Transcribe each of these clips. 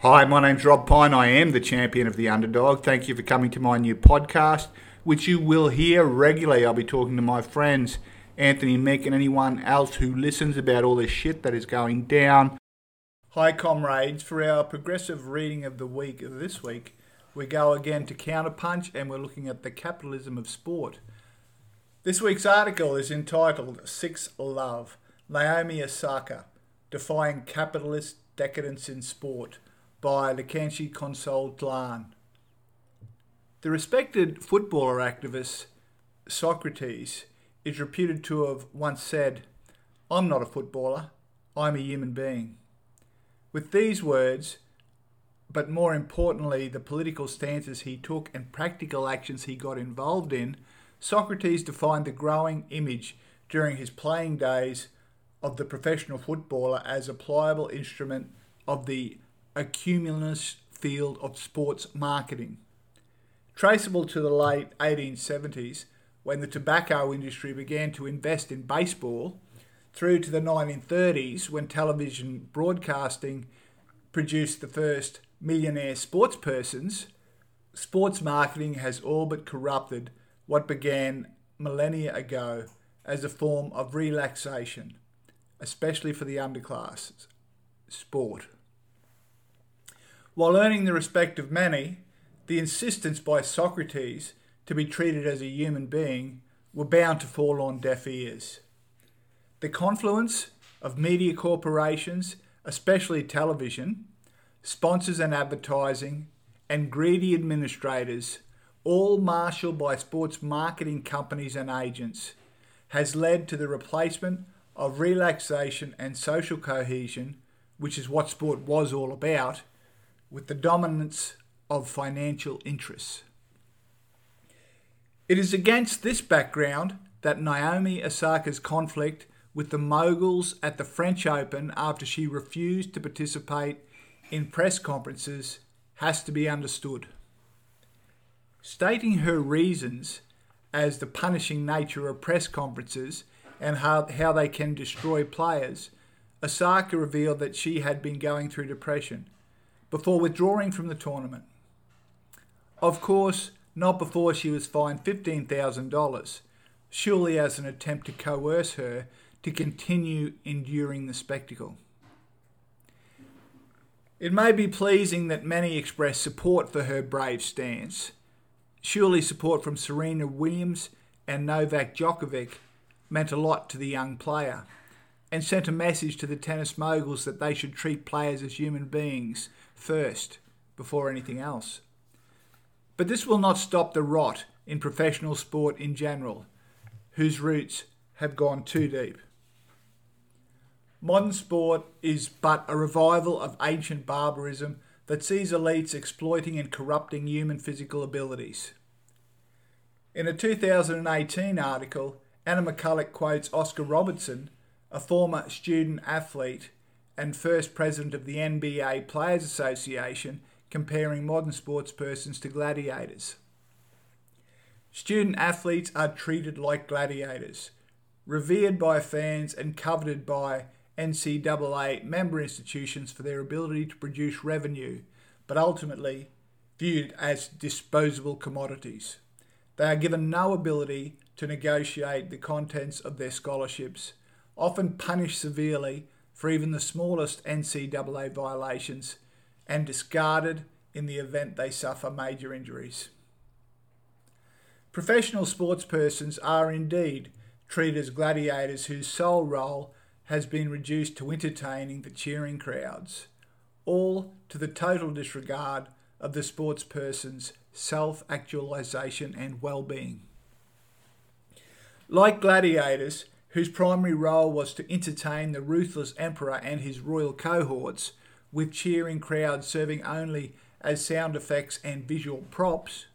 Hi, my name's Rob Pine. I am the champion of the underdog. Thank you for coming to my new podcast, which you will hear regularly. I'll be talking to my friends, Anthony Mick, and anyone else who listens about all this shit that is going down. Hi, comrades. For our progressive reading of the week this week, we go again to Counterpunch and we're looking at the capitalism of sport. This week's article is entitled Six Love Naomi Osaka Defying Capitalist Decadence in Sport by Lekanshi Console Tleane. The respected footballer activist Socrates is reputed to have once said, I'm not a footballer, I'm a human being. With these words, but more importantly, the political stances he took and practical actions he got involved in, Socrates defined the growing image during his playing days of the professional footballer as a pliable instrument of the accumulus field of sports marketing. Traceable to the late 1870s, when the tobacco industry began to invest in baseball, through to the 1930s when television broadcasting produced the first millionaire sportspersons, sports marketing has all but corrupted what began millennia ago as a form of relaxation, especially for the underclasses, sport. While earning the respect of many, the insistence by Socrates to be treated as a human being were bound to fall on deaf ears. The confluence of media corporations, especially television, sponsors and advertising, and greedy administrators, all marshalled by sports marketing companies and agents, has led to the replacement of relaxation and social cohesion, which is what sport was all about, with the dominance of financial interests. It is against this background that Naomi Osaka's conflict with the moguls at the French Open after she refused to participate in press conferences has to be understood. Stating her reasons as the punishing nature of press conferences and how, how they can destroy players, Osaka revealed that she had been going through depression before withdrawing from the tournament. Of course, not before she was fined $15,000, surely as an attempt to coerce her to continue enduring the spectacle. It may be pleasing that many express support for her brave stance. Surely support from Serena Williams and Novak Djokovic meant a lot to the young player and sent a message to the tennis moguls that they should treat players as human beings first before anything else. But this will not stop the rot in professional sport in general, whose roots have gone too deep. Modern sport is but a revival of ancient barbarism that sees elites exploiting and corrupting human physical abilities. In a 2018 article, Anna McCulloch quotes Oscar Robertson, a former student athlete and first president of the NBA Players Association, comparing modern sports persons to gladiators. Student athletes are treated like gladiators, revered by fans and coveted by NCAA member institutions for their ability to produce revenue, but ultimately viewed as disposable commodities. They are given no ability to negotiate the contents of their scholarships, often punished severely for even the smallest NCAA violations, and discarded in the event they suffer major injuries. Professional sportspersons are indeed treated as gladiators whose sole role has been reduced to entertaining the cheering crowds, all to the total disregard of the sportsperson's self actualization and well being. Like gladiators, whose primary role was to entertain the ruthless emperor and his royal cohorts, with cheering crowds serving only as sound effects and visual props,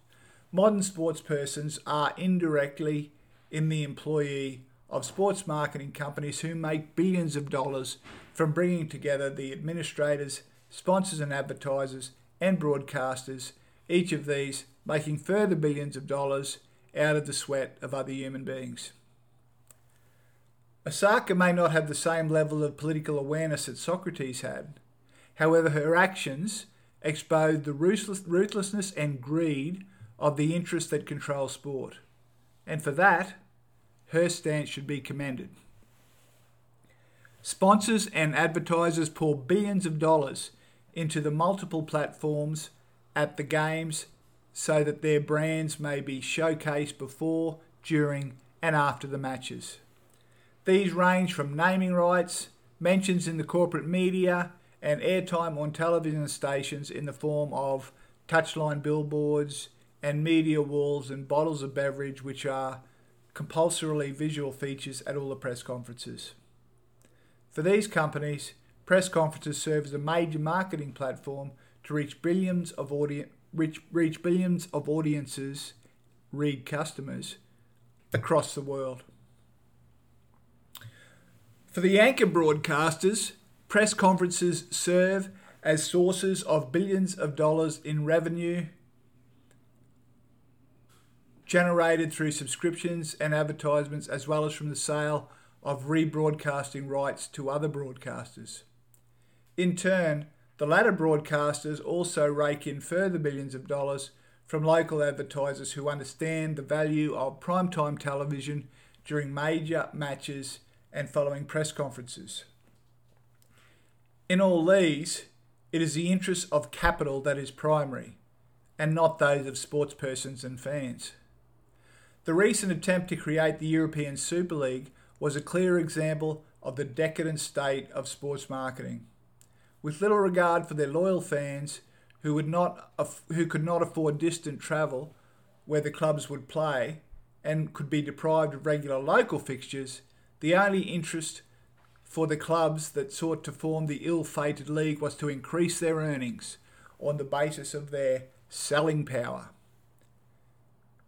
modern sportspersons are indirectly in the employee of sports marketing companies who make billions of dollars from bringing together the administrators, sponsors and advertisers, and broadcasters, each of these making further billions of dollars out of the sweat of other human beings. Osaka may not have the same level of political awareness that Socrates had. However, her actions exposed the ruthlessness and greed of the interests that control sport. And for that, her stance should be commended. Sponsors and advertisers pour billions of dollars into the multiple platforms at the games so that their brands may be showcased before, during, and after the matches. These range from naming rights, mentions in the corporate media, and airtime on television stations in the form of touchline billboards and media walls and bottles of beverage, which are compulsorily visual features at all the press conferences. For these companies, press conferences serve as a major marketing platform to reach billions of audi- reach, reach billions of audiences, read customers, across the world. For the anchor broadcasters, press conferences serve as sources of billions of dollars in revenue generated through subscriptions and advertisements, as well as from the sale of rebroadcasting rights to other broadcasters. In turn, the latter broadcasters also rake in further billions of dollars from local advertisers who understand the value of primetime television during major matches and following press conferences. In all these, it is the interests of capital that is primary, and not those of sportspersons and fans. The recent attempt to create the European Super League was a clear example of the decadent state of sports marketing. With little regard for their loyal fans who, would not, who could not afford distant travel where the clubs would play and could be deprived of regular local fixtures, the only interest for the clubs that sought to form the ill fated league was to increase their earnings on the basis of their selling power.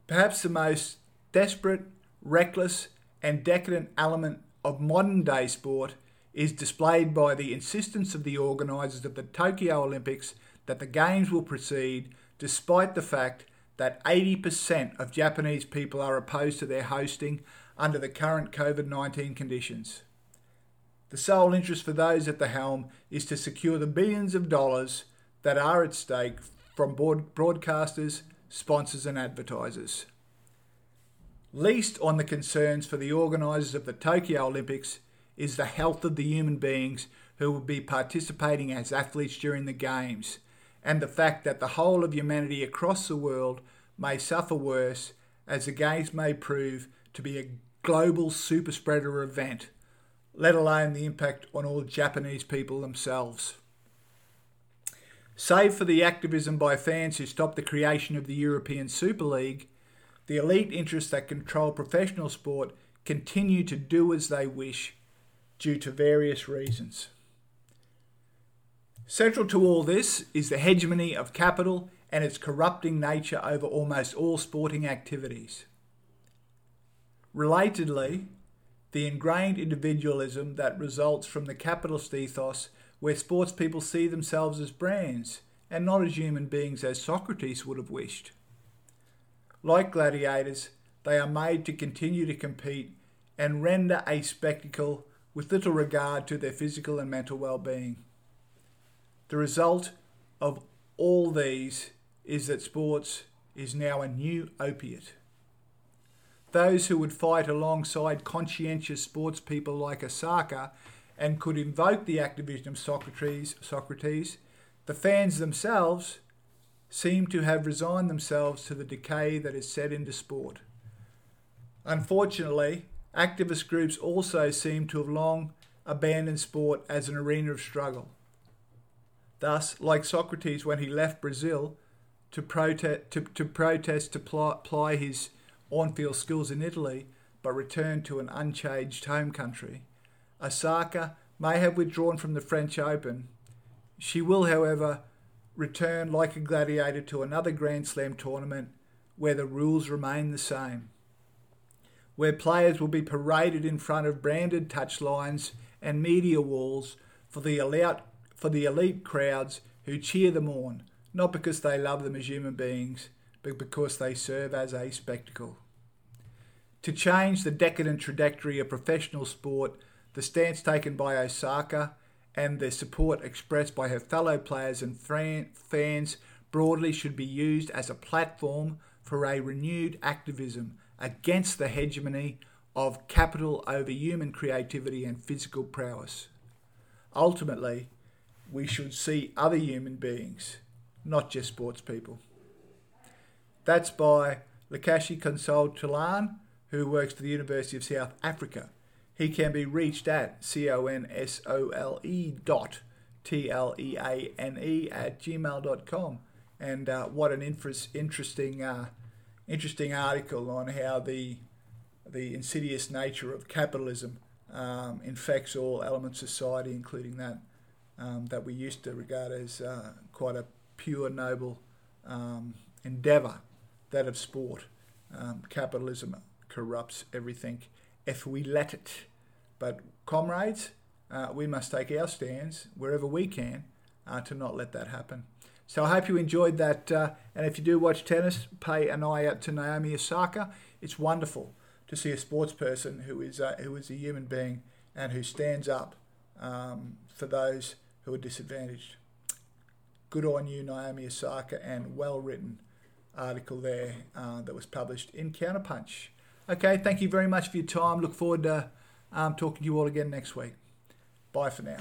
Perhaps the most desperate, reckless, and decadent element of modern day sport is displayed by the insistence of the organisers of the Tokyo Olympics that the Games will proceed despite the fact that 80% of Japanese people are opposed to their hosting under the current COVID 19 conditions. The sole interest for those at the helm is to secure the billions of dollars that are at stake from broadcasters, sponsors, and advertisers least on the concerns for the organisers of the Tokyo Olympics is the health of the human beings who will be participating as athletes during the Games, and the fact that the whole of humanity across the world may suffer worse as the Games may prove to be a global super spreader event, let alone the impact on all Japanese people themselves. Save for the activism by fans who stopped the creation of the European Super League, the elite interests that control professional sport continue to do as they wish due to various reasons. Central to all this is the hegemony of capital and its corrupting nature over almost all sporting activities. Relatedly, the ingrained individualism that results from the capitalist ethos where sports people see themselves as brands and not as human beings as Socrates would have wished. Like gladiators, they are made to continue to compete and render a spectacle with little regard to their physical and mental well being. The result of all these is that sports is now a new opiate. Those who would fight alongside conscientious sports people like Osaka and could invoke the activism of Socrates, Socrates, the fans themselves seem to have resigned themselves to the decay that is set into sport. Unfortunately, activist groups also seem to have long abandoned sport as an arena of struggle. Thus, like Socrates when he left Brazil to, protest to, to, protest to ply, ply his on field skills in Italy, but returned to an unchanged home country, Osaka may have withdrawn from the French Open. She will, however, return like a gladiator to another Grand Slam tournament where the rules remain the same, where players will be paraded in front of branded touchlines and media walls for the elite, for the elite crowds who cheer them on, not because they love them as human beings, but because they serve as a spectacle. To change the decadent trajectory of professional sport, the stance taken by Osaka and the support expressed by her fellow players and fans broadly should be used as a platform for a renewed activism against the hegemony of capital over human creativity and physical prowess. Ultimately, we should see other human beings, not just sports people. That's by Lakashi Console Tleane, who works for the University of South Africa. He can be reached at C-O-N-S-O-L-E dot T-L-E-A-N-E at gmail.com. And uh, what an interesting, uh, interesting article on how the, the insidious nature of capitalism um, infects all elements of society, including that um, that we used to regard as uh, quite a pure, noble um, endeavour, that of sport. Um, capitalism corrupts everything if we let it. But, comrades, uh, we must take our stands wherever we can uh, to not let that happen. So I hope you enjoyed that. Uh, and if you do watch tennis, pay an eye out to Naomi Osaka. It's wonderful to see a sports person who is, uh, who is a human being and who stands up um, for those who are disadvantaged. Good on you, Naomi Osaka, and well written article there uh, that was published in Counterpunch. Okay, thank you very much for your time. Look forward to um, talking to you all again next week. Bye for now.